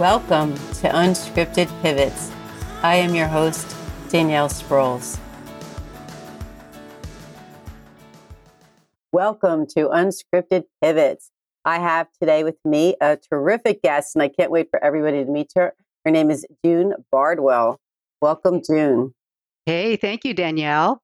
Welcome to Unscripted Pivots. I am your host, Danielle Sprouls. Welcome to Unscripted Pivots. I have today with me a terrific guest, and I can't wait for everybody to meet her. Her name is June Bardwil. Welcome, June. Hey, thank you, Danielle.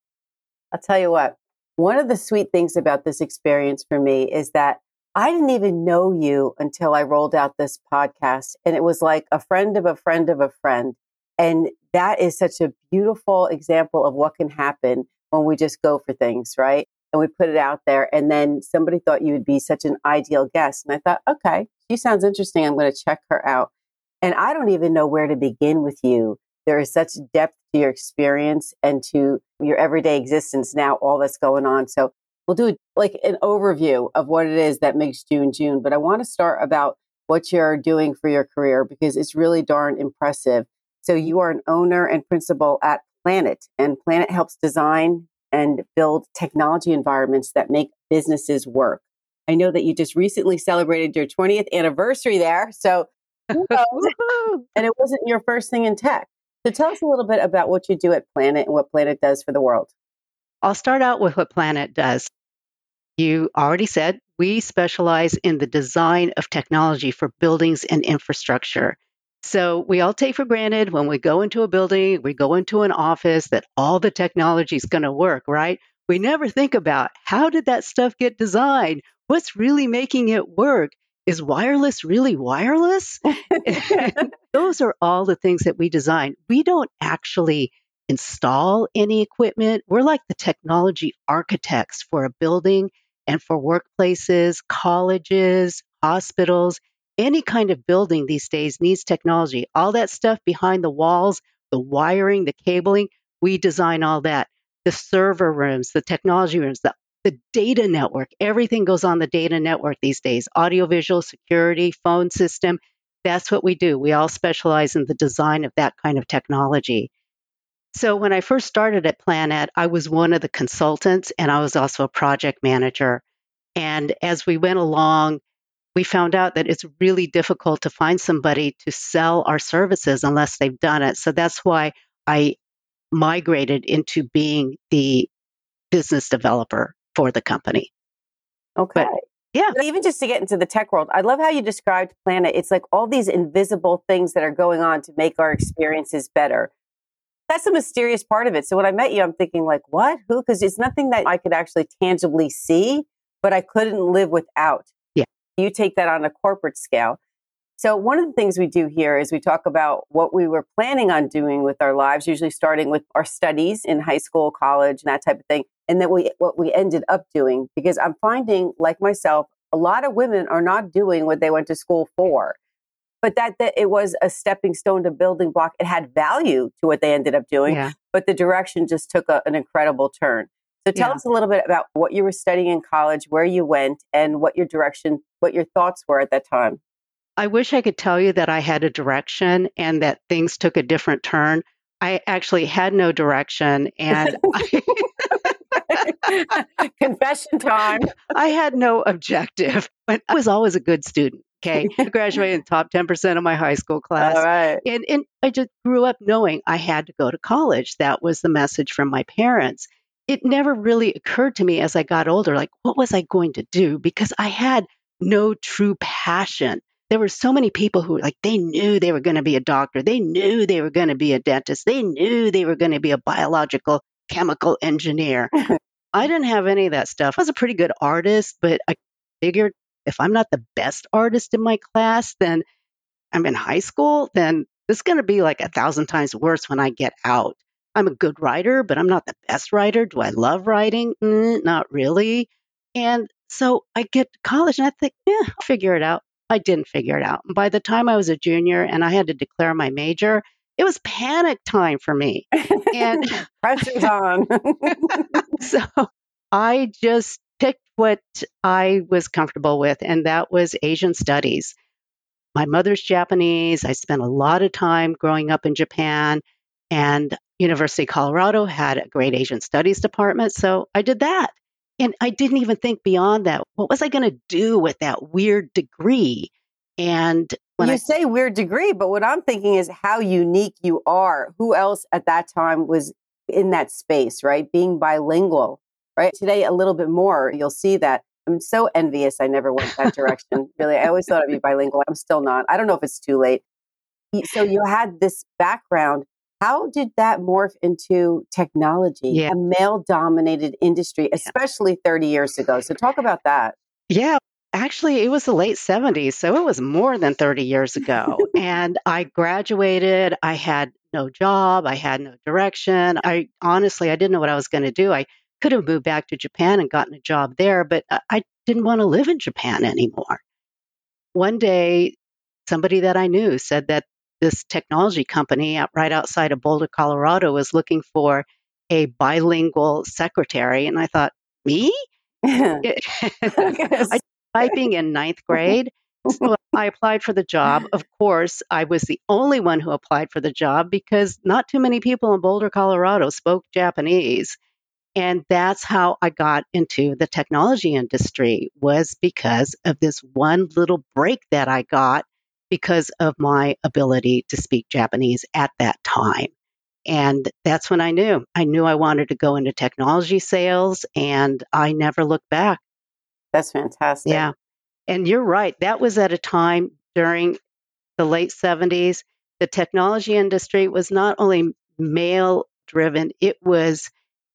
I'll tell you what, one of the sweet things about this experience for me is that I didn't even know you until I rolled out this podcast. And it was like a friend of a friend of a friend. And that is such a beautiful example of what can happen when we just go for things, right? And we put it out there. And then somebody thought you would be such an ideal guest. And I thought, okay, she sounds interesting. I'm going to check her out. And I don't even know where to begin with you. There is such depth to your experience and to your everyday existence now, all that's going on. So we'll do like an overview of what it is that makes June June. But I want to start about what you're doing for your career because it's really darn impressive. So you are an owner and principal at PLANNET, and PLANNET helps design and build technology environments that make businesses work. I know that you just recently celebrated your 20th anniversary there. So, and it wasn't your first thing in tech. So tell us a little bit about what you do at PLANNET and what PLANNET does for the world. I'll start out with what PLANNET does. You already said we specialize in the design of technology for buildings and infrastructure. So we all take for granted when we go into a building, we go into an office that all the technology is going to work, right? We never think about how did that stuff get designed? What's really making it work? Is wireless really wireless? those are all the things that we design. We don't actually install any equipment. We're like the technology architects for a building and for workplaces, colleges, hospitals, any kind of building these days needs technology. All that stuff behind the walls, the wiring, the cabling, we design all that. The server rooms, the technology rooms, the, the data network, everything goes on the data network these days audiovisual, security, phone system. That's what we do. We all specialize in the design of that kind of technology. So when I first started at PLANNET, I was one of the consultants and I was also a project manager. And as we went along, we found out that it's really difficult to find somebody to sell our services unless they've done it. So that's why I migrated into being the business developer for the company. Okay. But, yeah. Even just to get into the tech world, I love how you described PLANNET. It's like all these invisible things that are going on to make our experiences better that's the mysterious part of it. So when I met you, I'm thinking like, what? Who? Because it's nothing that I could actually tangibly see, but I couldn't live without. Yeah. You take that on a corporate scale. So one of the things we do here is we talk about what we were planning on doing with our lives, usually starting with our studies in high school, college, and that type of thing. And then we, what we ended up doing, because I'm finding like myself, a lot of women are not doing what they went to school for but that, that it was a stepping stone to building block. It had value to what they ended up doing, yeah. but the direction just took a, an incredible turn. So tell yeah. us a little bit about what you were studying in college, where you went, and what your direction, what your thoughts were at that time. I wish I could tell you that I had a direction and that things took a different turn. I actually had no direction and I, confession time. I had no objective, but I was always a good student. Okay. I graduated in the top 10% of my high school class. All right. And, and I just grew up knowing I had to go to college. That was the message from my parents. It never really occurred to me as I got older, like, what was I going to do? Because I had no true passion. There were so many people who, like, they knew they were going to be a doctor. They knew they were going to be a dentist. They knew they were going to be a biological chemical engineer. I didn't have any of that stuff. I was a pretty good artist, but I figured if I'm not the best artist in my class, then I'm in high school, then this is going to be like a thousand times worse when I get out. I'm a good writer, but I'm not the best writer. Do I love writing? Mm, not really. And so I get to college and I think, yeah, I'll figure it out. I didn't figure it out. And by the time I was a junior and I had to declare my major, it was panic time for me. And pressure's on. so I just picked what I was comfortable with, and that was Asian studies. My mother's Japanese. I spent a lot of time growing up in Japan, and University of Colorado had a great Asian studies department. So I did that. And I didn't even think beyond that. What was I going to do with that weird degree? And you I, say weird degree, but what I'm thinking is how unique you are. Who else at that time was in that space, right? Being bilingual, right? Today, a little bit more, you'll see that. I'm so envious I never went that direction. really, I always thought I'd be bilingual. I'm still not. I don't know if it's too late. So you had this background. How did that morph into technology, yeah. a male dominated industry, especially 30 years ago? So talk about that. Yeah, actually, it was the late 70s. So it was more than 30 years ago. and I graduated. I had no job. I had no direction. I honestly, I didn't know what I was going to do. I could have moved back to Japan and gotten a job there, but uh, I didn't want to live in Japan anymore. One day, somebody that I knew said that this technology company right outside of Boulder, Colorado was looking for a bilingual secretary. And I thought, me? I was typing in ninth grade. So I applied for the job. Of course, I was the only one who applied for the job because not too many people in Boulder, Colorado spoke Japanese. And that's how I got into the technology industry was because of this one little break that I got because of my ability to speak Japanese at that time. And that's when I knew. I knew I wanted to go into technology sales and I never looked back. That's fantastic. Yeah. And you're right. That was at a time during the late 70s. The technology industry was not only male driven, it was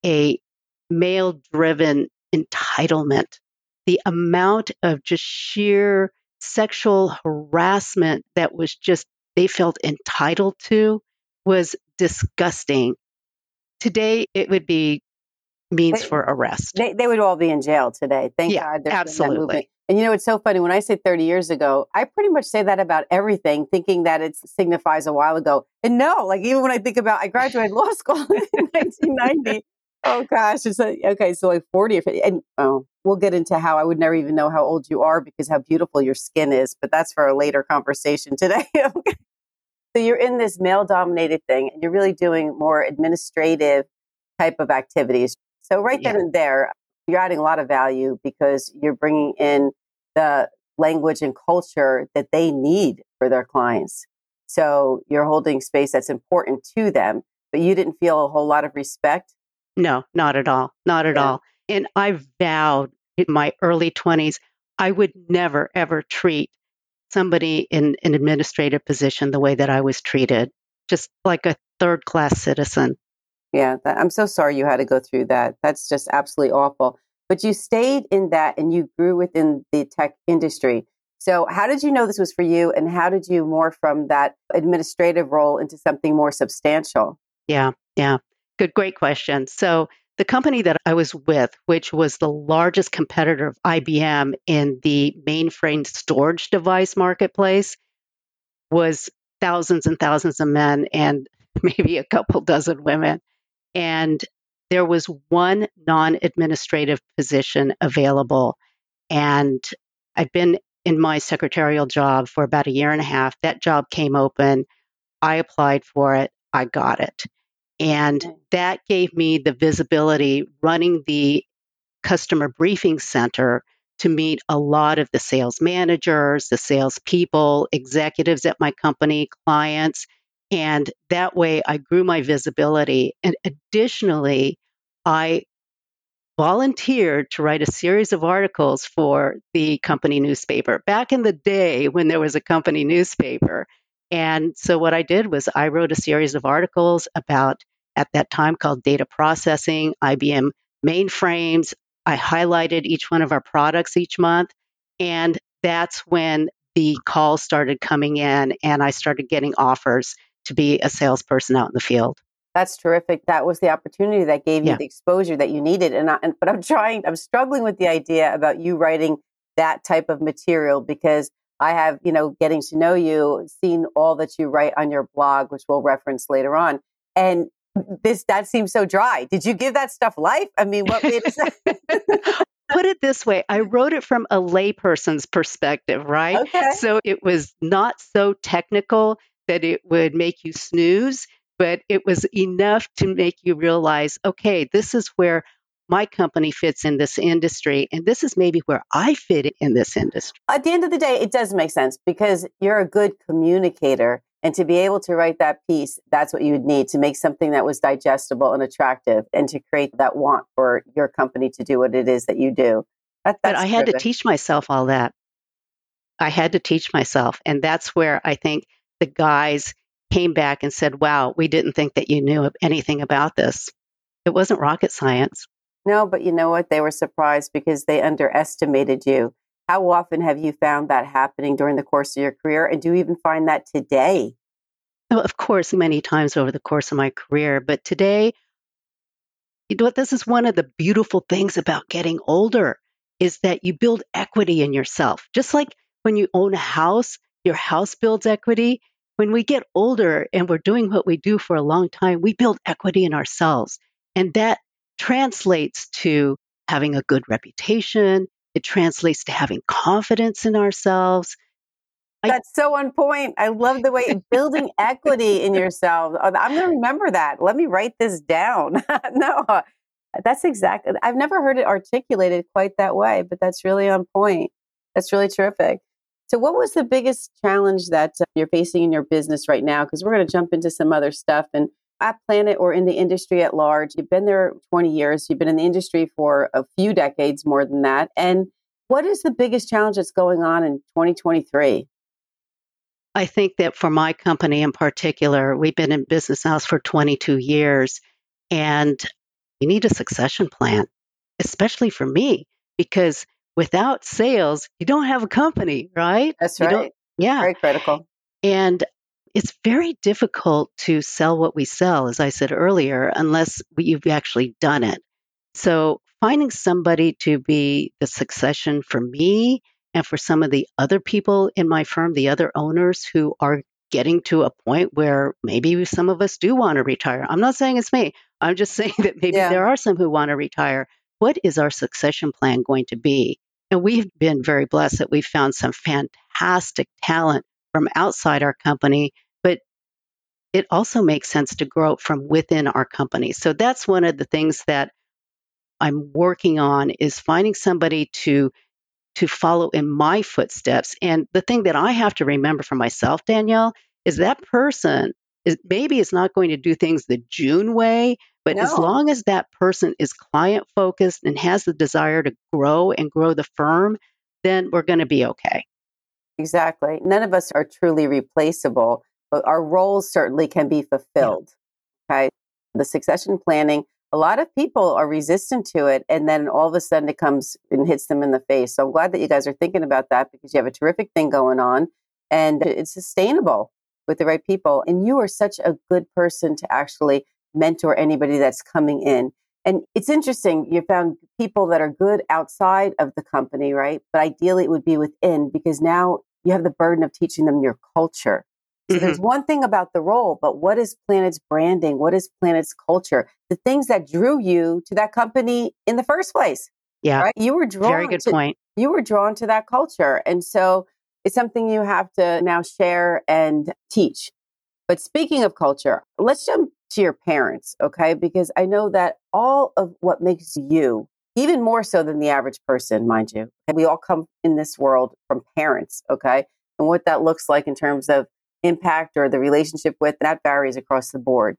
a male driven entitlement. The amount of just sheer sexual harassment that was just, they felt entitled to was disgusting. Today, it would be means they, for arrest. They, they would all be in jail today. Thank yeah, God. Absolutely. And you know, it's so funny when I say 30 years ago, I pretty much say that about everything, thinking that it signifies a while ago. And no, like even when I think about, I graduated law school in 1990. Oh gosh, it's like, okay, so like 40 or 50. And oh, we'll get into how I would never even know how old you are because how beautiful your skin is, but that's for a later conversation today. okay. So you're in this male dominated thing and you're really doing more administrative type of activities. So right yeah. then and there, you're adding a lot of value because you're bringing in the language and culture that they need for their clients. So you're holding space that's important to them, but you didn't feel a whole lot of respect. No, not at all. Not at yeah. all. And I vowed in my early 20s, I would never, ever treat somebody in an administrative position the way that I was treated, just like a third class citizen. Yeah, that, I'm so sorry you had to go through that. That's just absolutely awful. But you stayed in that and you grew within the tech industry. So, how did you know this was for you? And how did you morph from that administrative role into something more substantial? Yeah, yeah. Good, great question. So, the company that I was with, which was the largest competitor of IBM in the mainframe storage device marketplace, was thousands and thousands of men and maybe a couple dozen women. And there was one non administrative position available. And I've been in my secretarial job for about a year and a half. That job came open. I applied for it. I got it. And that gave me the visibility running the customer briefing center to meet a lot of the sales managers, the sales people, executives at my company, clients, and that way I grew my visibility. And additionally, I volunteered to write a series of articles for the company newspaper back in the day when there was a company newspaper. And so what I did was I wrote a series of articles about, at that time, called data processing, IBM mainframes. I highlighted each one of our products each month. And that's when the calls started coming in and I started getting offers to be a salesperson out in the field. That's terrific. That was the opportunity that gave you yeah. the exposure that you needed. And, I, and but I'm trying, I'm struggling with the idea about you writing that type of material because I have, you know, getting to know you, seen all that you write on your blog, which we'll reference later on. And this that seems so dry. Did you give that stuff life? I mean, what made it? Put it this way, I wrote it from a layperson's perspective, right? Okay. So it was not so technical that it would make you snooze, but it was enough to make you realize okay, this is where my company fits in this industry. And this is maybe where I fit in this industry. At the end of the day, it does make sense because you're a good communicator. And to be able to write that piece, that's what you would need to make something that was digestible and attractive and to create that want for your company to do what it is that you do. That, but I had to teach myself all that. I had to teach myself. And that's where I think the guys came back and said, wow, we didn't think that you knew anything about this. It wasn't rocket science. No, but you know what? They were surprised because they underestimated you. How often have you found that happening during the course of your career? And do you even find that today? Well, of course, many times over the course of my career. But today, you know what? This is one of the beautiful things about getting older is that you build equity in yourself. Just like when you own a house, your house builds equity. When we get older and we're doing what we do for a long time, we build equity in ourselves. And that translates to having a good reputation. It translates to having confidence in ourselves. That's so on point. I love the way building equity in yourself. Oh, I'm going to remember that. Let me write this down. no, uh, that's exactly. Uh, I've never heard it articulated quite that way, but that's really on point. That's really terrific. So, what was the biggest challenge that uh, you're facing in your business right now? Because we're going to jump into some other stuff. And at PLANNET or in the industry at large, you've been there 20 years, you've been in the industry for a few decades more than that. And what is the biggest challenge that's going on in 2023? I think that for my company in particular, we've been in business house for 22 years, and we need a succession plan, especially for me, because without sales, you don't have a company, right? That's right. Yeah. Very critical. And it's very difficult to sell what we sell, as I said earlier, unless you've actually done it. So finding somebody to be the succession for me and for some of the other people in my firm, the other owners who are getting to a point where maybe some of us do want to retire. I'm not saying it's me. I'm just saying that maybe yeah. there are some who want to retire. What is our succession plan going to be? And we've been very blessed that we've found some fantastic talent from outside our company, but it also makes sense to grow from within our company. So that's one of the things that I'm working on is finding somebody to to follow in my footsteps. And the thing that I have to remember for myself, Danielle, is that person is maybe is not going to do things the June way, but no. as long as that person is client focused and has the desire to grow and grow the firm, then we're going to be okay. Exactly. None of us are truly replaceable, but our roles certainly can be fulfilled. Yeah. Okay. The succession planning, a lot of people are resistant to it. And then all of a sudden it comes and hits them in the face. So I'm glad that you guys are thinking about that because you have a terrific thing going on and it's sustainable with the right people. And you are such a good person to actually mentor anybody that's coming in. And it's interesting, you found people that are good outside of the company, right? But ideally, it would be within because now you have the burden of teaching them your culture. So mm-hmm. there's one thing about the role, but what is PLANNET's branding? What is PLANNET's culture? The things that drew you to that company in the first place. Yeah. Right? You were drawn Very good to, point. You were drawn to that culture. And so it's something you have to now share and teach. But speaking of culture, let's jump to your parents, okay? Because I know that all of what makes you, even more so than the average person, mind you, we all come in this world from parents, okay? And what that looks like in terms of impact or the relationship with, that varies across the board.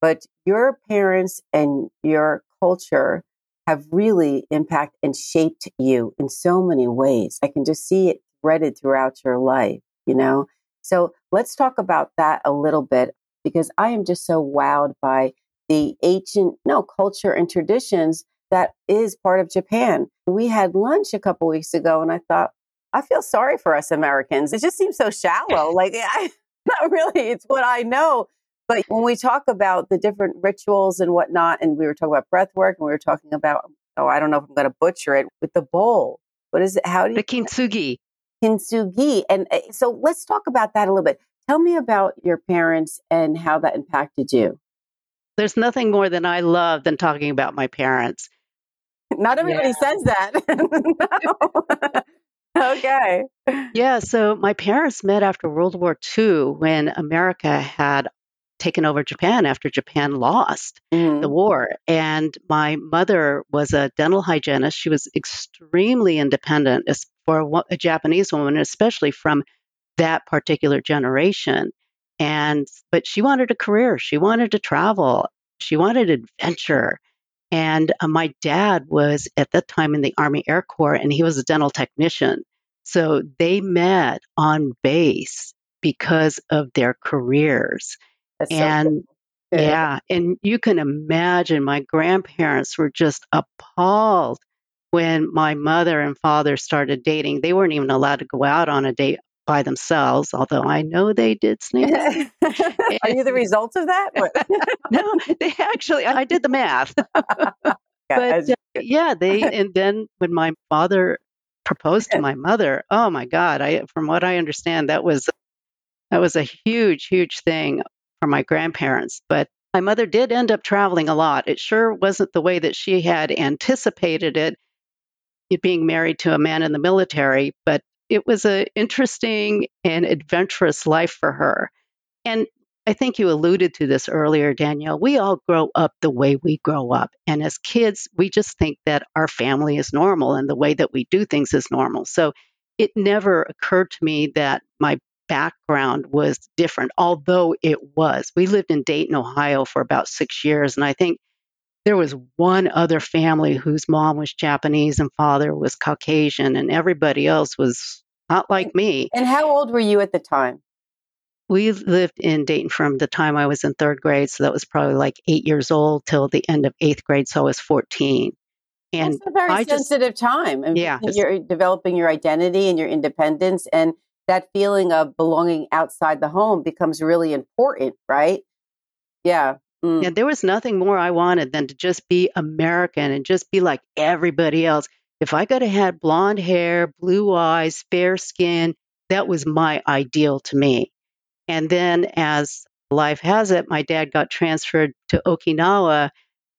But your parents and your culture have really impacted and shaped you in so many ways. I can just see it threaded throughout your life, you know? So let's talk about that a little bit because I am just so wowed by the ancient, no, culture and traditions that is part of Japan. We had lunch a couple weeks ago and I thought, I feel sorry for us Americans. It just seems so shallow. like, I, not really, it's what I know. But when we talk about the different rituals and whatnot, and we were talking about breath work and we were talking about, oh, I don't know if I'm going to butcher it with the bowl. What is it? How do you? The kintsugi kintsugi. And eh, so let's talk about that a little bit. Tell me about your parents and how that impacted you. There's nothing more than I love than talking about my parents. Not everybody yeah. says that. okay. Yeah. So my parents met after World War II when America had taken over Japan after Japan lost mm-hmm. the war. And my mother was a dental hygienist. She was extremely independent for a Japanese woman, especially from that particular generation. And, but she wanted a career, she wanted to travel, she wanted adventure. And uh, my dad was at that time in the Army Air Corps and he was a dental technician. So they met on base because of their careers. That's and so cool. yeah, and you can imagine my grandparents were just appalled when my mother and father started dating. They weren't even allowed to go out on a date by themselves, although I know they did sneak. Are you the result of that? no, they actually, I did the math. but uh, yeah, they, and then when my father proposed to my mother, oh my God, I, from what I understand, that was, that was a huge, huge thing for my grandparents. But my mother did end up traveling a lot. It sure wasn't the way that she had anticipated it, it being married to a man in the military, but it was an interesting and adventurous life for her. And I think you alluded to this earlier, Danielle. We all grow up the way we grow up. And as kids, we just think that our family is normal and the way that we do things is normal. So it never occurred to me that my background was different, although it was. We lived in Dayton, Ohio for about six years. And I think there was one other family whose mom was Japanese and father was Caucasian, and everybody else was not like me. And how old were you at the time? We lived in Dayton from the time I was in third grade, so that was probably like eight years old till the end of eighth grade, so I was 14. And That's a very I sensitive just, time. And yeah. You're developing your identity and your independence, and that feeling of belonging outside the home becomes really important, right? Yeah. Mm. And there was nothing more I wanted than to just be American and just be like everybody else. If I could have had blonde hair, blue eyes, fair skin, that was my ideal to me. And then, as life has it, my dad got transferred to Okinawa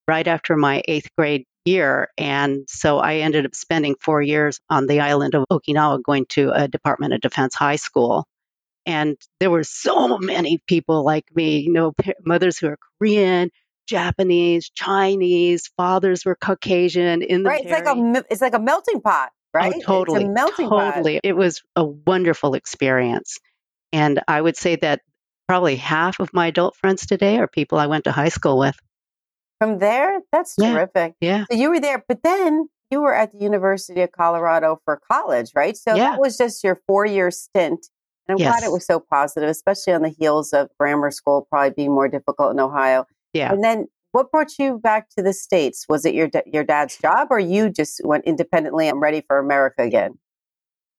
right after my eighth grade year. And so I ended up spending four years on the island of Okinawa going to a Department of Defense high school. And there were so many people like me, you know, mothers who are Korean, Japanese, Chinese, fathers were Caucasian in the right. It's like a it's like a melting pot, oh, right? Oh, totally, it's a melting totally. Pot. It was a wonderful experience, and I would say that probably half of my adult friends today are people I went to high school with. From there, that's yeah, terrific. Yeah. So you were there, but then you were at the University of Colorado for college, right? So yeah. that was just your four year stint and I'm yes. glad it was so positive, especially on the heels of grammar school probably being more difficult in Ohio. Yeah. And then what brought you back to the States? Was it your, your dad's job or you just went independently? I'm ready for America again.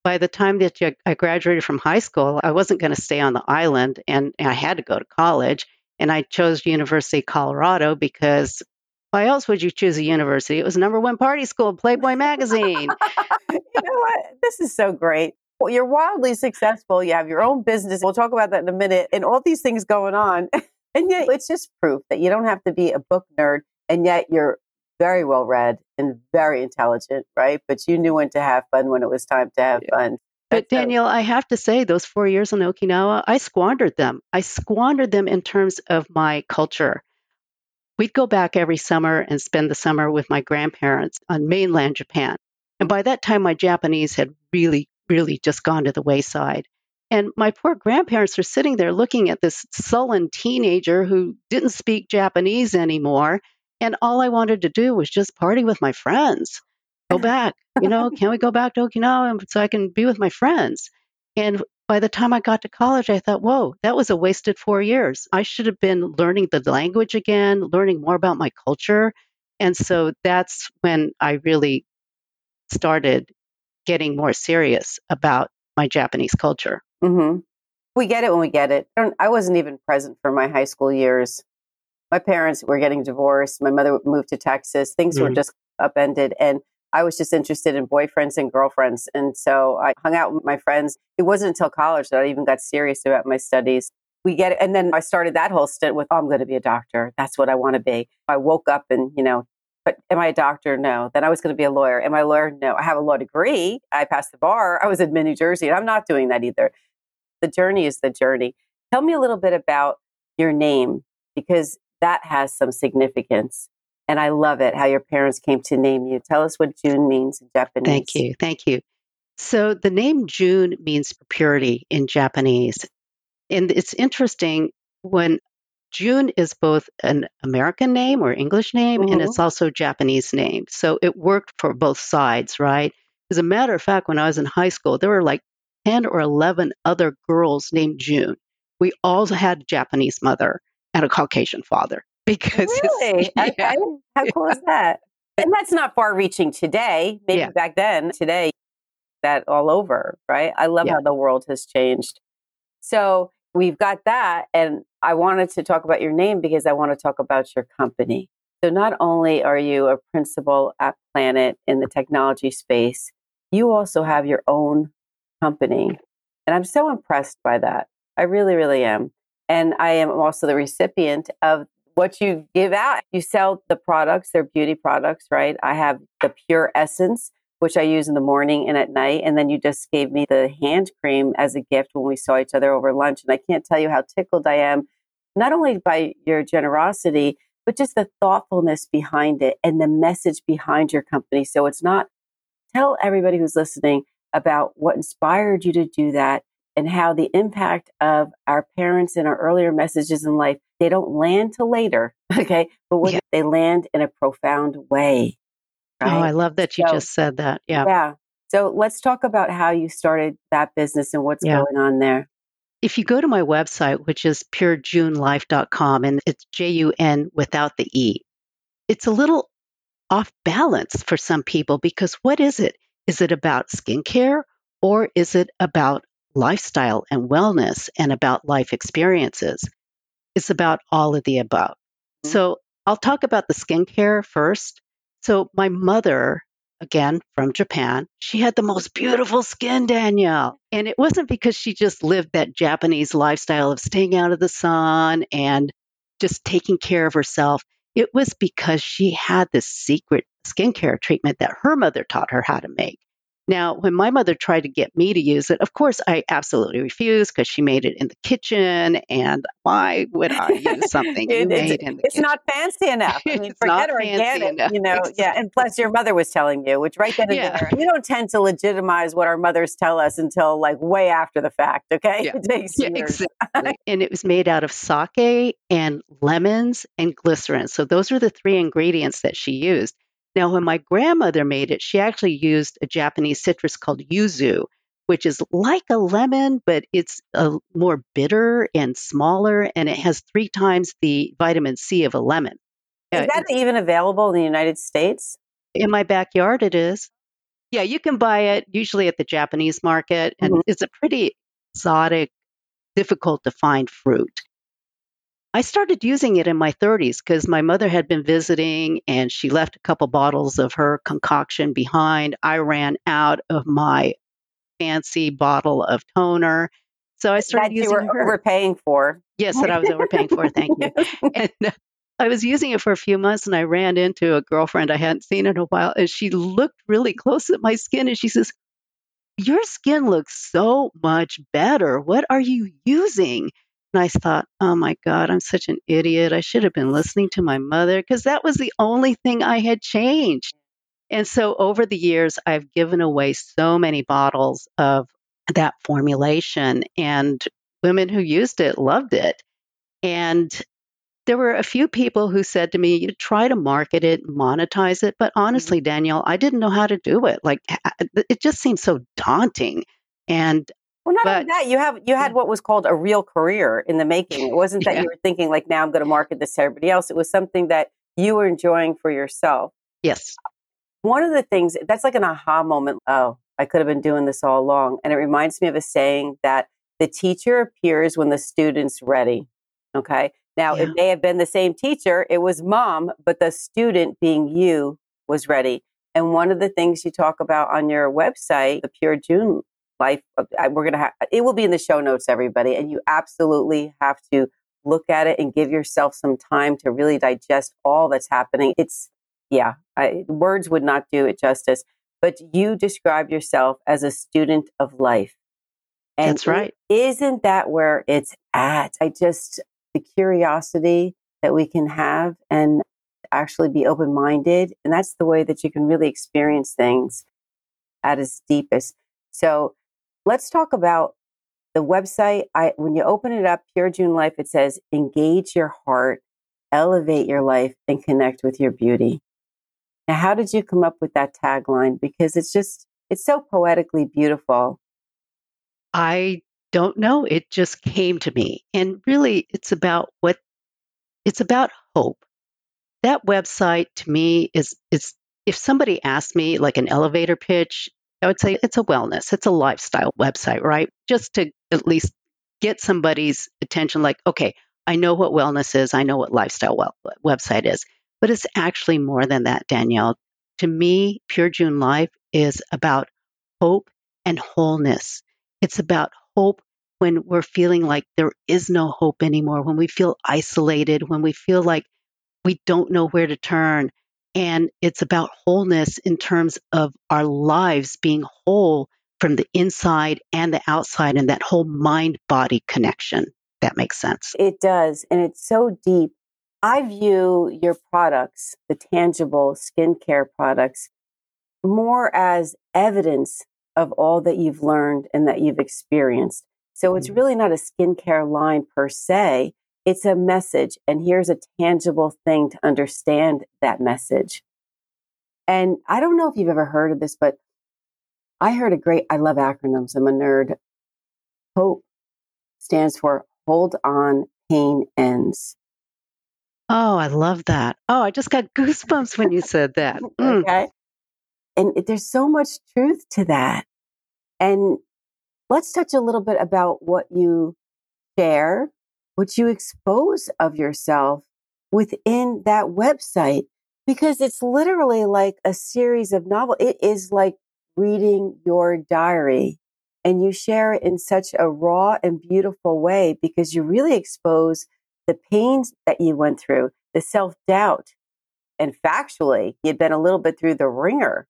By the time that I graduated from high school, I wasn't going to stay on the island and I had to go to college. And I chose University of Colorado because why else would you choose a university? It was number one party school, Playboy magazine. you know what? This is so great. Well, you're wildly successful. You have your own business. We'll talk about that in a minute and all these things going on. And yet it's just proof that you don't have to be a book nerd and yet you're very well read and very intelligent, right? But you knew when to have fun when it was time to have fun. But Danielle, I have to say, those four years in Okinawa, I squandered them. I squandered them in terms of my culture. We'd go back every summer and spend the summer with my grandparents on mainland Japan. And by that time, my Japanese had really really just gone to the wayside. And my poor grandparents are sitting there looking at this sullen teenager who didn't speak Japanese anymore. And all I wanted to do was just party with my friends. Go back, you know, can we go back to Okinawa so I can be with my friends? And by the time I got to college, I thought, whoa, that was a wasted four years. I should have been learning the language again, learning more about my culture. And so that's when I really started getting more serious about my Japanese culture. Mm-hmm. We get it when we get it. I wasn't even present for my high school years. My parents were getting divorced. My mother moved to Texas. Things mm-hmm. were just upended. And I was just interested in boyfriends and girlfriends. And so I hung out with my friends. It wasn't until college that I even got serious about my studies. We get it. And then I started that whole stint with, oh, I'm going to be a doctor. That's what I want to be. I woke up and, you know, but am I a doctor? No. Then I was going to be a lawyer. Am I a lawyer? No. I have a law degree. I passed the bar. I was in New Jersey, and I'm not doing that either. The journey is the journey. Tell me a little bit about your name because that has some significance. And I love it how your parents came to name you. Tell us what June means in Japanese. Thank you. Thank you. So the name June means purity in Japanese. And it's interesting when June is both an American name or English name, mm-hmm. and it's also Japanese name. So it worked for both sides, right? As a matter of fact, when I was in high school, there were like 10 or 11 other girls named June. We all had a Japanese mother and a Caucasian father because really, yeah, okay. how cool is that? And that's not far reaching today. Maybe yeah. back then, today, that all over, right? I love how the world has changed. So we've got that. And I wanted to talk about your name because I want to talk about your company. So not only are you a principal at PLANNET in the technology space, you also have your own company. And I'm so impressed by that. I really, really am. And I am also the recipient of what you give out. You sell the products, they're beauty products, right? I have the Pure Essence, which I use in the morning and at night. And then you just gave me the hand cream as a gift when we saw each other over lunch. And I can't tell you how tickled I am, not only by your generosity, but just the thoughtfulness behind it and the message behind your company. So it's not, tell everybody who's listening about what inspired you to do that and how the impact of our parents and our earlier messages in life, they don't land till later. Okay. But yeah. they land in a profound way. Oh, right? Oh, I love that you so, just said that. Yeah. Yeah. So let's talk about how you started that business and what's yeah. going on there. If you go to my website, which is purejunlife.com, and it's J U N without the E, it's a little off balance for some people because what is it? Is it about skincare or is it about lifestyle and wellness and about life experiences. It's about all of the above. Mm-hmm. So I'll talk about the skincare first. So my mother, again from Japan, she had the most beautiful skin, Danielle. And it wasn't because she just lived that Japanese lifestyle of staying out of the sun and just taking care of herself. It was because she had this secret skincare treatment that her mother taught her how to make. Now, when my mother tried to get me to use it, of course, I absolutely refused because she made it in the kitchen. And why would I use something it, you made in the It's kitchen? not fancy enough. I mean, forget organic, enough. you know. Exactly. Yeah, and plus, your mother was telling you, which right then and yeah. there, we don't tend to legitimize what our mothers tell us until like way after the fact. Okay, yeah. it takes yeah, years. Exactly. and it was made out of sake and lemons and glycerin. So those are the three ingredients that she used. Now, when my grandmother made it, she actually used a Japanese citrus called yuzu, which is like a lemon, but it's a more bitter and smaller, and it has three times the vitamin C of a lemon. Is uh, that even available in the United States? In my backyard, it is. Yeah, you can buy it usually at the Japanese market, and mm-hmm. it's a pretty exotic, difficult to find fruit. I started using it in my 30s because my mother had been visiting and she left a couple bottles of her concoction behind. I ran out of my fancy bottle of toner. So I started that using you were her. overpaying for. Yes, that I was overpaying for. Thank you. And uh, I was using it for a few months and I ran into a girlfriend I hadn't seen in a while and she looked really close at my skin and she says, Your skin looks so much better. What are you using? And I thought, oh my God, I'm such an idiot. I should have been listening to my mother because that was the only thing I had changed. And so over the years, I've given away so many bottles of that formulation, and women who used it loved it. And there were a few people who said to me, you try to market it, monetize it. But honestly, mm-hmm. Danielle, I didn't know how to do it. Like, it just seemed so daunting. And well, not but, only that, you have you had mm. what was called a real career in the making. It wasn't that yeah. you were thinking like, now I'm going to market this to everybody else. It was something that you were enjoying for yourself. Yes. One of the things that's like an aha moment. Oh, I could have been doing this all along, and it reminds me of a saying that the teacher appears when the student's ready. Okay. Now yeah. it may have been the same teacher. It was mom, but the student being you was ready. And one of the things you talk about on your website, the Pure June life. We're going to have, it will be in the show notes, everybody. And you absolutely have to look at it and give yourself some time to really digest all that's happening. It's, yeah, I, words would not do it justice. But you describe yourself as a student of life. And That's right. Isn't that where it's at? I just, the curiosity that we can have and actually be open minded. And that's the way that you can really experience things at its deepest. So let's talk about the website. I, when you open it up, PureJunLife, it says engage your heart, elevate your life, and connect with your beauty. Now, how did you come up with that tagline? Because it's just, it's so poetically beautiful. I don't know. It just came to me. And really, it's about what it's about hope. That website to me is, is if somebody asked me like an elevator pitch, I would say it's a wellness, it's a lifestyle website, right? Just to at least get somebody's attention like, okay, I know what wellness is, I know what lifestyle well, website is. But it's actually more than that, Danielle. To me, PureJunLife is about hope and wholeness. It's about hope when we're feeling like there is no hope anymore, when we feel isolated, when we feel like we don't know where to turn. And it's about wholeness in terms of our lives being whole from the inside and the outside and that whole mind body connection. That makes sense. It does. And it's so deep. I view your products, the tangible skincare products, more as evidence of all that you've learned and that you've experienced. So it's mm-hmm. really not a skincare line per se. It's a message. And here's a tangible thing to understand that message. And I don't know if you've ever heard of this, but I heard a great, I love acronyms. I'm a nerd. HOPE stands for Hold On, Pain Ends. Oh, I love that. Oh, I just got goosebumps when you said that. Mm. okay. And there's so much truth to that. And let's touch a little bit about what you share, what you expose of yourself within that website, because it's literally like a series of novels. It is like reading your diary and you share it in such a raw and beautiful way because you really expose the pains that you went through, the self doubt. And factually, you'd been a little bit through the ringer.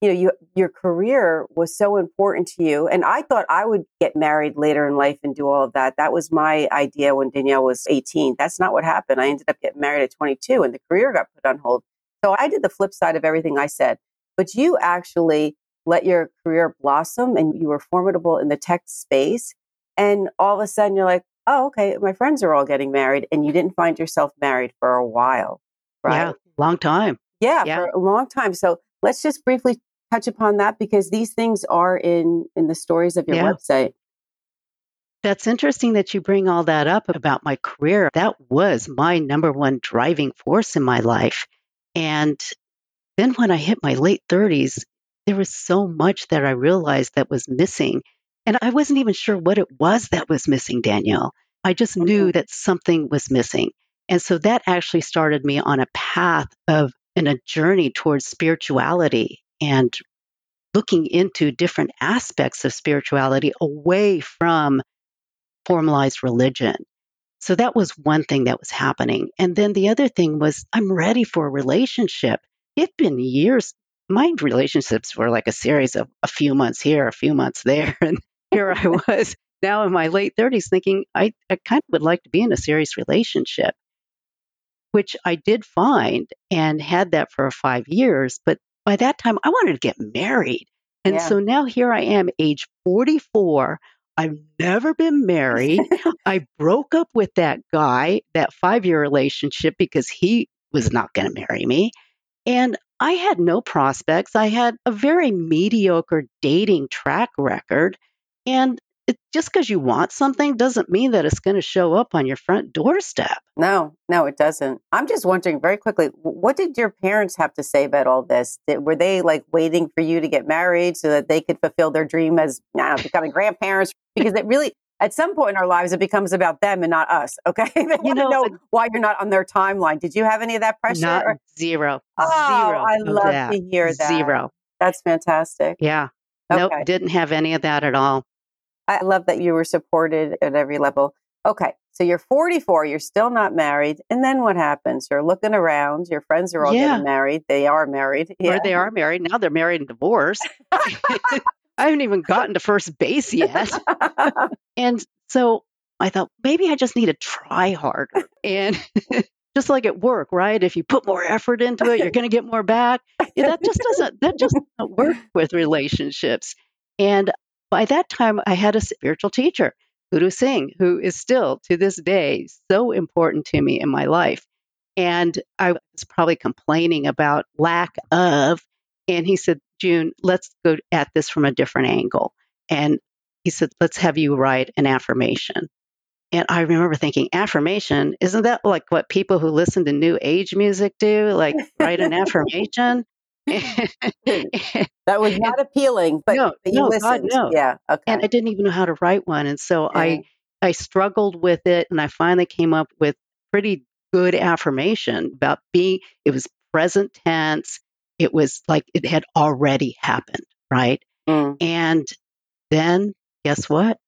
You know, you, your career was so important to you. And I thought I would get married later in life and do all of that. That was my idea when Danielle was 18. That's not what happened. I ended up getting married at 22 and the career got put on hold. So I did the flip side of everything I said. But you actually let your career blossom and you were formidable in the tech space. And all of a sudden you're like, oh, okay, my friends are all getting married, and you didn't find yourself married for a while, right? Yeah, long time. Yeah, yeah, for a long time. So let's just briefly touch upon that because these things are in in the stories of your yeah. website. That's interesting that you bring all that up about my career. That was my number one driving force in my life. And then when I hit my late 30s, there was so much that I realized that was missing. And I wasn't even sure what it was that was missing, Danielle. I just knew mm-hmm. that something was missing. And so that actually started me on a path of and a journey towards spirituality and looking into different aspects of spirituality away from formalized religion. So that was one thing that was happening. And then the other thing was, I'm ready for a relationship. It'd been years. My relationships were like a series of a few months here, a few months there. And here I was now in my late 30s thinking I, I kind of would like to be in a serious relationship, which I did find and had that for five years. But by that time, I wanted to get married. And yeah. so now here I am, age 44. I've never been married. I broke up with that guy, that five year relationship, because he was not going to marry me. And I had no prospects. I had a very mediocre dating track record. And it, just because you want something doesn't mean that it's going to show up on your front doorstep. No, no, it doesn't. I'm just wondering very quickly, what did your parents have to say about all this? Did, were they like waiting for you to get married so that they could fulfill their dream as now becoming grandparents? Because it really, at some point in our lives, it becomes about them and not us. Okay, they want to know, know why you're not on their timeline. Did you have any of that pressure? Not or? zero. Oh, zero. I love that. to hear that. Zero. That's fantastic. Yeah. Okay. Nope, didn't have any of that at all. I love that you were supported at every level. Okay, so you're 44, you're still not married, and then what happens? You're looking around, your friends are all yeah. getting married. They are married. Yeah. Or they are married. Now they're married and divorced. I haven't even gotten to first base yet. and so I thought maybe I just need to try harder. And just like at work, right? If you put more effort into it, you're going to get more back. Yeah, that just doesn't that just doesn't work with relationships. And by that time, I had a spiritual teacher, Guru Singh, who is still to this day so important to me in my life. And I was probably complaining about lack of, and he said, June, let's go at this from a different angle. And he said, let's have you write an affirmation. And I remember thinking, affirmation, isn't that like what people who listen to new age music do? Like write an affirmation? that was not appealing, but, no, but you no, listened. God, no. Yeah. Okay. And I didn't even know how to write one. And so Yeah. I I struggled with it and I finally came up with pretty good affirmation about being it was present tense. It was like it had already happened, right? Mm. And then guess what?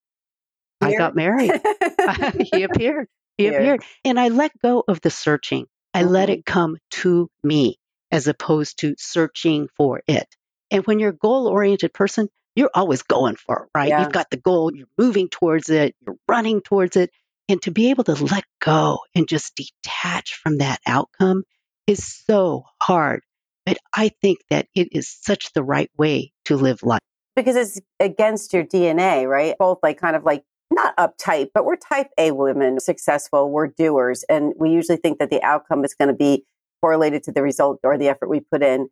I got married. he appeared. He Here. appeared. And I let go of the searching. I let Mhm. it come to me as opposed to searching for it. And when you're a goal oriented person, you're always going for it, right? Yeah. You've got the goal, you're moving towards it, you're running towards it. And to be able to let go and just detach from that outcome is so hard. But I think that it is such the right way to live life. because it's against your DNA, right? Both like kind of like not uptight, but we're type A women, successful, we're doers. And we usually think that the outcome is going to be correlated to the result or the effort we put in.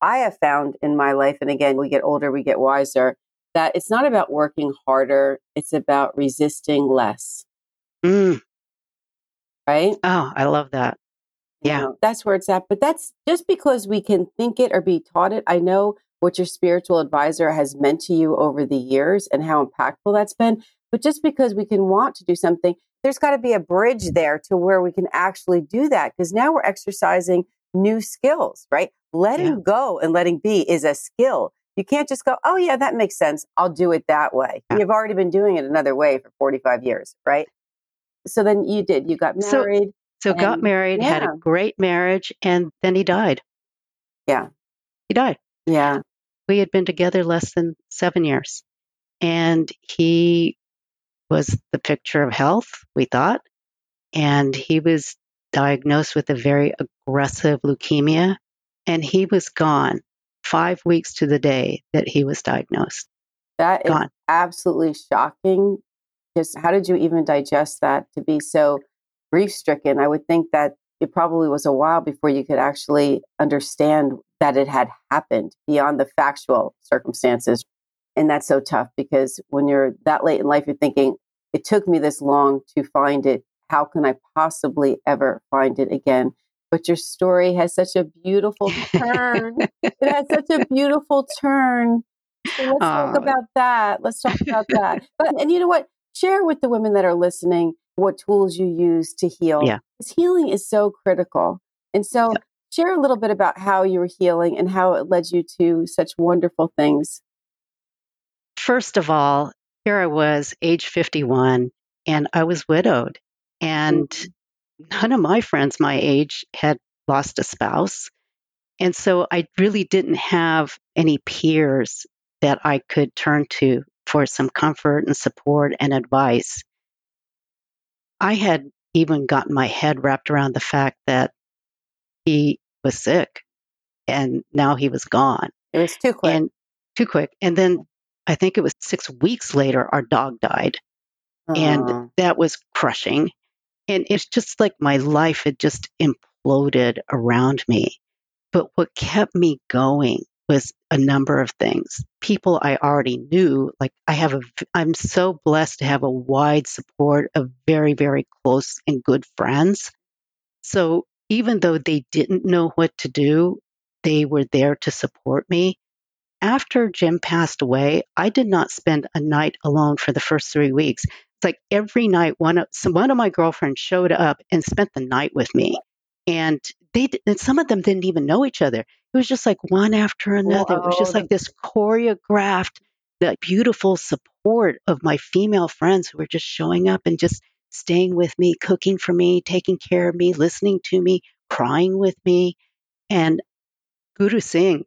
I have found in my life, and again, we get older, we get wiser, that it's not about working harder, it's about resisting less, Mm. right? Oh, I love that. You Yeah. know, that's where it's at. But that's just because we can think it or be taught it. I know what your spiritual advisor has meant to you over the years and how impactful that's been. But just because we can want to do something, there's got to be a bridge there to where we can actually do that. Because now we're exercising new skills, right? Letting Yeah. go and letting be is a skill. You can't just go, oh, yeah, that makes sense. I'll do it that way. Yeah. You've already been doing it another way for 45 years, right? So then you did. You got married. So got And- married, had a great marriage, and then he died. Yeah. He died. Yeah. We had been together less than seven years. And he was the picture of health, we thought. And he was diagnosed with a very aggressive leukemia. And he was gone five weeks to the day that he was diagnosed. That is Gone. absolutely shocking. Just how did you even digest that to be so grief stricken? I would think that it probably was a while before you could actually understand that it had happened beyond the factual circumstances. And that's so tough because when you're that late in life, you're thinking, it took me this long to find it. How can I possibly ever find it again? But your story has such a beautiful turn. it has such a beautiful turn. So let's talk about that. Let's talk about that. But and you know what? Share with the women that are listening what tools you use to heal. Yeah. Because healing is so critical. And so share a little bit about how you were healing and how it led you to such wonderful things. First of all, here I was, age 51, and I was widowed. And mm-hmm. none of my friends my age had lost a spouse. And so I really didn't have any peers that I could turn to for some comfort and support and advice. I had even gotten my head wrapped around the fact that he was sick and now he was gone It was too quick. and too quick. And then I think it was six weeks later, our dog died and Oh, that was crushing. And it's just like my life had just imploded around me. But what kept me going was a number of things. People I already knew, like I have a, I'm so blessed to have a wide support of very, very close and good friends. So even though they didn't know what to do, they were there to support me. After Jim passed away, I did not spend a night alone for the first three weeks. It's like every night, one of so one of my girlfriends showed up and spent the night with me, and they and some of them didn't even know each other. It was just like one after another. It was just like this choreographed, the beautiful support of my female friends who were just showing up and just staying with me, cooking for me, taking care of me, listening to me, crying with me, and Guru Singh.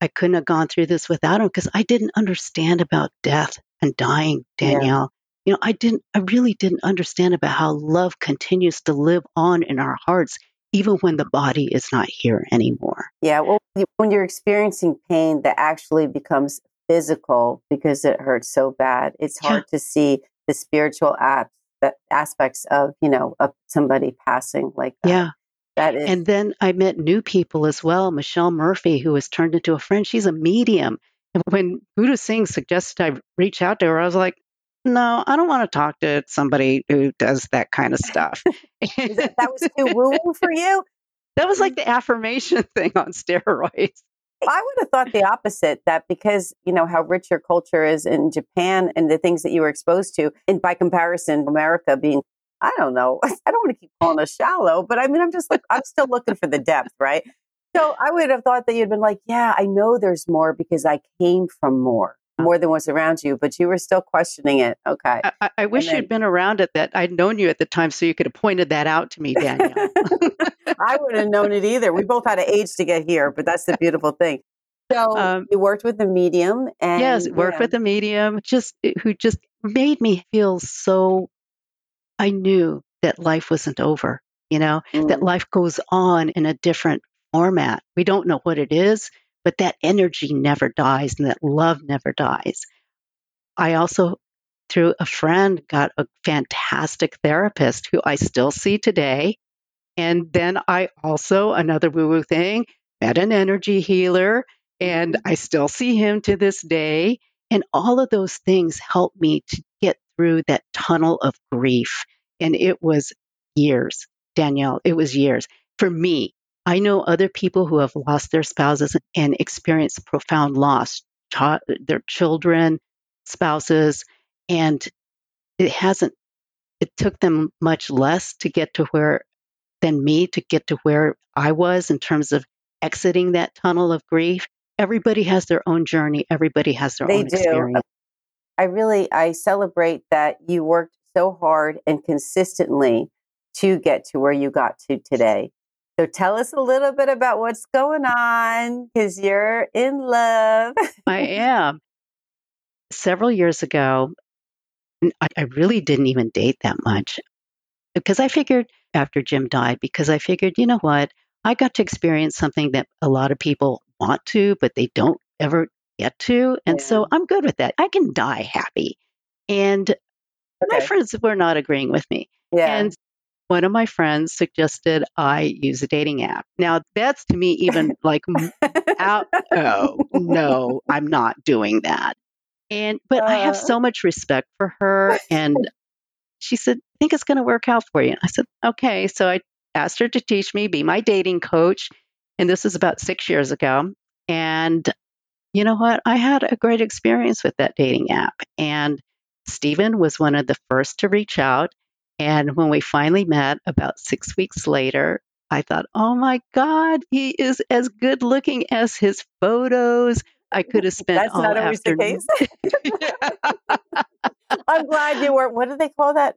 I couldn't have gone through this without him because I didn't understand about death and dying, Yeah. Danielle. you know, I didn't, I really didn't understand about how love continues to live on in our hearts, even when the body is not here anymore. Yeah. Well, when you're experiencing pain that actually becomes physical because it hurts so bad, it's hard yeah. to see the spiritual aspects of, you know, of somebody passing like that. Yeah. That is. And then I met new people as well. Michelle Murphy, who has turned into a friend. She's a medium. And when Guru Singh suggested I reach out to her, I was like, no, I don't want to talk to somebody who does that kind of stuff. that, that was too woo woo for you? That was like mm. the affirmation thing on steroids. I would have thought the opposite that because, you know, how rich your culture is in Japan and the things that you were exposed to, and by comparison, America being, I don't know, I don't want to keep calling us shallow, but I mean, I'm just like, I'm still looking for the depth, right? So I would have thought that you'd been like, yeah, I know there's more because I came from more more than what's around you, but you were still questioning it. Okay. I, I wish then, you'd been around at that. I'd known you at the time so you could have pointed that out to me, Danielle. I wouldn't have known it either. We both had an age to get here, but that's the beautiful thing. So um, you worked with the medium and Yes, worked yeah. with the medium just who just made me feel so I knew that life wasn't over, you know, mm. that life goes on in a different format. We don't know what it is but that energy never dies and that love never dies. I also, through a friend, got a fantastic therapist who I still see today. And then I also, another woo woo thing, met an energy healer, and. I still see him to this day. And all of those things helped me to get through that tunnel of grief. And it was years, Danielle, it was years. For me, I know other people who have lost their spouses and experienced profound loss, their children, spouses, and it hasn't, it took them much less to get to where, than me to get to where I was in terms of exiting that tunnel of grief. Everybody has their own journey. Everybody has their they own do. experience. I really, I celebrate that you worked so hard and consistently to get to where you got to today. So tell us a little bit about what's going on because you're in love. I am. Several years ago, I, I really didn't even date that much because I figured after Jim died, because I figured, you know what? I got to experience something that a lot of people want to, but they don't ever get to. And yeah. so I'm good with that. I can die happy. And okay. my friends were not agreeing with me. Yeah. And one of my friends suggested I use a dating app. Now, that's to me even like out. Oh, no, I'm not doing that. And, but uh, I have uh. so much respect for her. And she said, I think it's going to work out for you. And I said, okay. So I asked her to teach me, be my dating coach. And this is about six years ago. And you know what? I had a great experience with that dating app. And Stephen was one of the first to reach out. And when we finally met about six weeks later, I thought, oh my God, he is as good looking as his photos. I could have spent That's all not always afternoon. the case. I'm glad you were. What do they call that?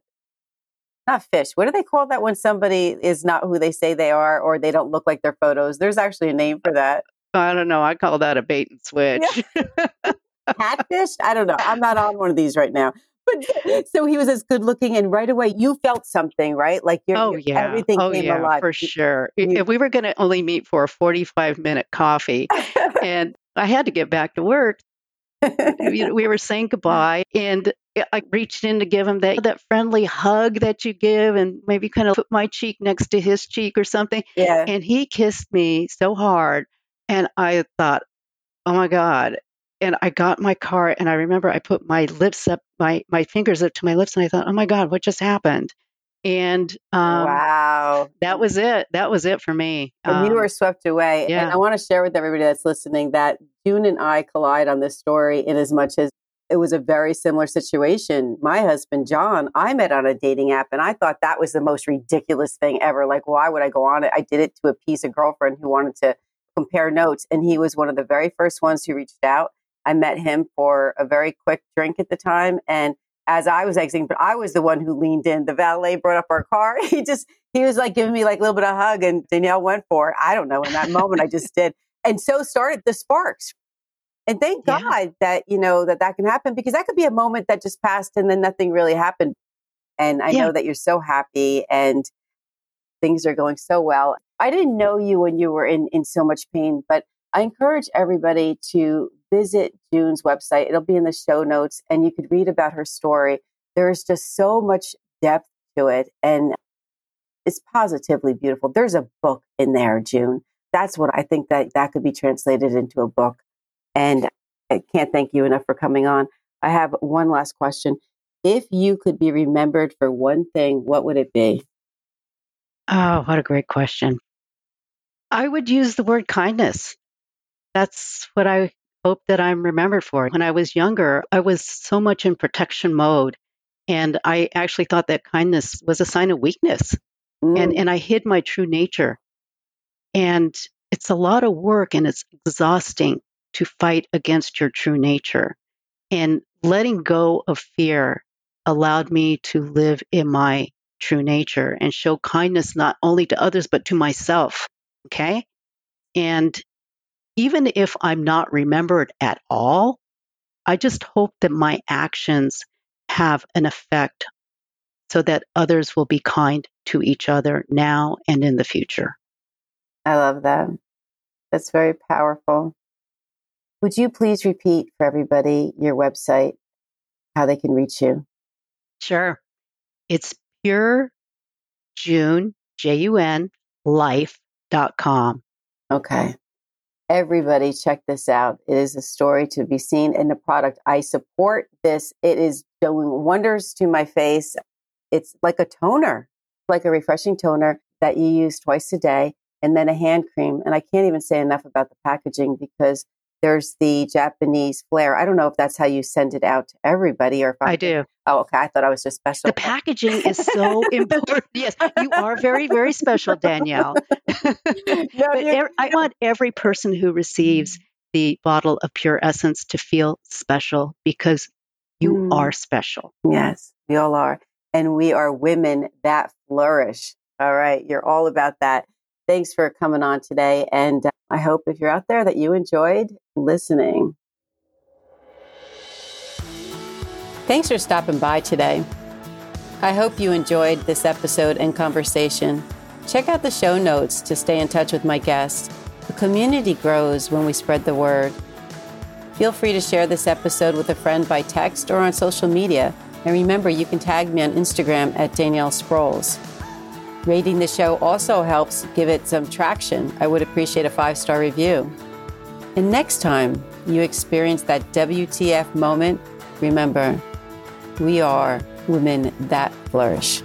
Not fish. What do they call that when somebody is not who they say they are or they don't look like their photos? There's actually a name for that. I don't know. I call that a bait and switch. Yeah. Catfish? I don't know. I'm not on one of these right now but so he was as good looking, and right away you felt something, right? Like your, oh yeah, everything oh came yeah, alive for sure. You, if we were going to only meet for a forty-five minute coffee, and I had to get back to work, we were saying goodbye, and I reached in to give him that that friendly hug that you give, and maybe kind of put my cheek next to his cheek or something. Yeah, and he kissed me so hard, and I thought, oh my god and I got my car and I remember I put my lips up, my my fingers up to my lips, and I thought, oh my god, what just happened? And um, wow, that was it. That was it for me. And um, you were swept away. Yeah. And I want to share with everybody that's listening that June and I collide on this story in as much as it was a very similar situation. My husband, John, I met on a dating app and I thought that was the most ridiculous thing ever. Like, why would I go on it? I did it to appease a girlfriend who wanted to compare notes. And he was one of the very first ones who reached out. I met him for a very quick drink at the time. And as I was exiting, but I was the one who leaned in. The valet brought up our car. He just, he was like giving me like a little bit of hug and Danielle went for it. I don't know. In that moment, I just did. And so started the sparks. And thank Yeah. God that, you know, that that can happen because that could be a moment that just passed and then nothing really happened. And I Yeah. know that you're so happy and things are going so well. I didn't know you when you were in, in so much pain, but I encourage everybody to visit June's website. It'll be in the show notes and you could read about her story. There is just so much depth to it and it's positively beautiful. There's a book in there, June. That's what I think that that could be translated into a book. And I can't thank you enough for coming on. I have one last question. If you could be remembered for one thing, what would it be? Oh, what a great question. I would use the word kindness. That's what I hope that I'm remembered for. When I was younger, I was so much in protection mode. And I actually thought that kindness was a sign of weakness. And, Mm, and I hid my true nature. And it's a lot of work and it's exhausting to fight against your true nature. And letting go of fear allowed me to live in my true nature and show kindness not only to others, but to myself. Okay. And even if I'm not remembered at all, I just hope that my actions have an effect so that others will be kind to each other now and in the future. I love that. That's very powerful. Would you please repeat for everybody your website, how they can reach you? Sure. It's pure June, J U N, life.com. Okay. Everybody, check this out. It is a story to be seen in the product. I support this. It is doing wonders to my face. It's like a toner, like a refreshing toner that you use twice a day, and then a hand cream. And I can't even say enough about the packaging because there's the Japanese flair. I don't know if that's how you send it out to everybody or if I do. Oh, okay. I thought I was just special. The packaging is so important. Yes, you are very, very special, Danielle. No, you're- I want every person who receives the bottle of pure essence to feel special because you Mm. are special. Yes, we all are. And we are women that flourish. All right. You're all about that. Thanks for coming on today. And uh, I hope if you're out there that you enjoyed listening. Thanks for stopping by today. I hope you enjoyed this episode and conversation. Check out the show notes to stay in touch with my guests. The community grows when we spread the word. Feel free to share this episode with a friend by text or on social media. And remember, you can tag me on Instagram at Danielle Sprouls. Rating the show also helps give it some traction. I would appreciate a five star review. And next time you experience that WTF moment, remember, we are women that flourish.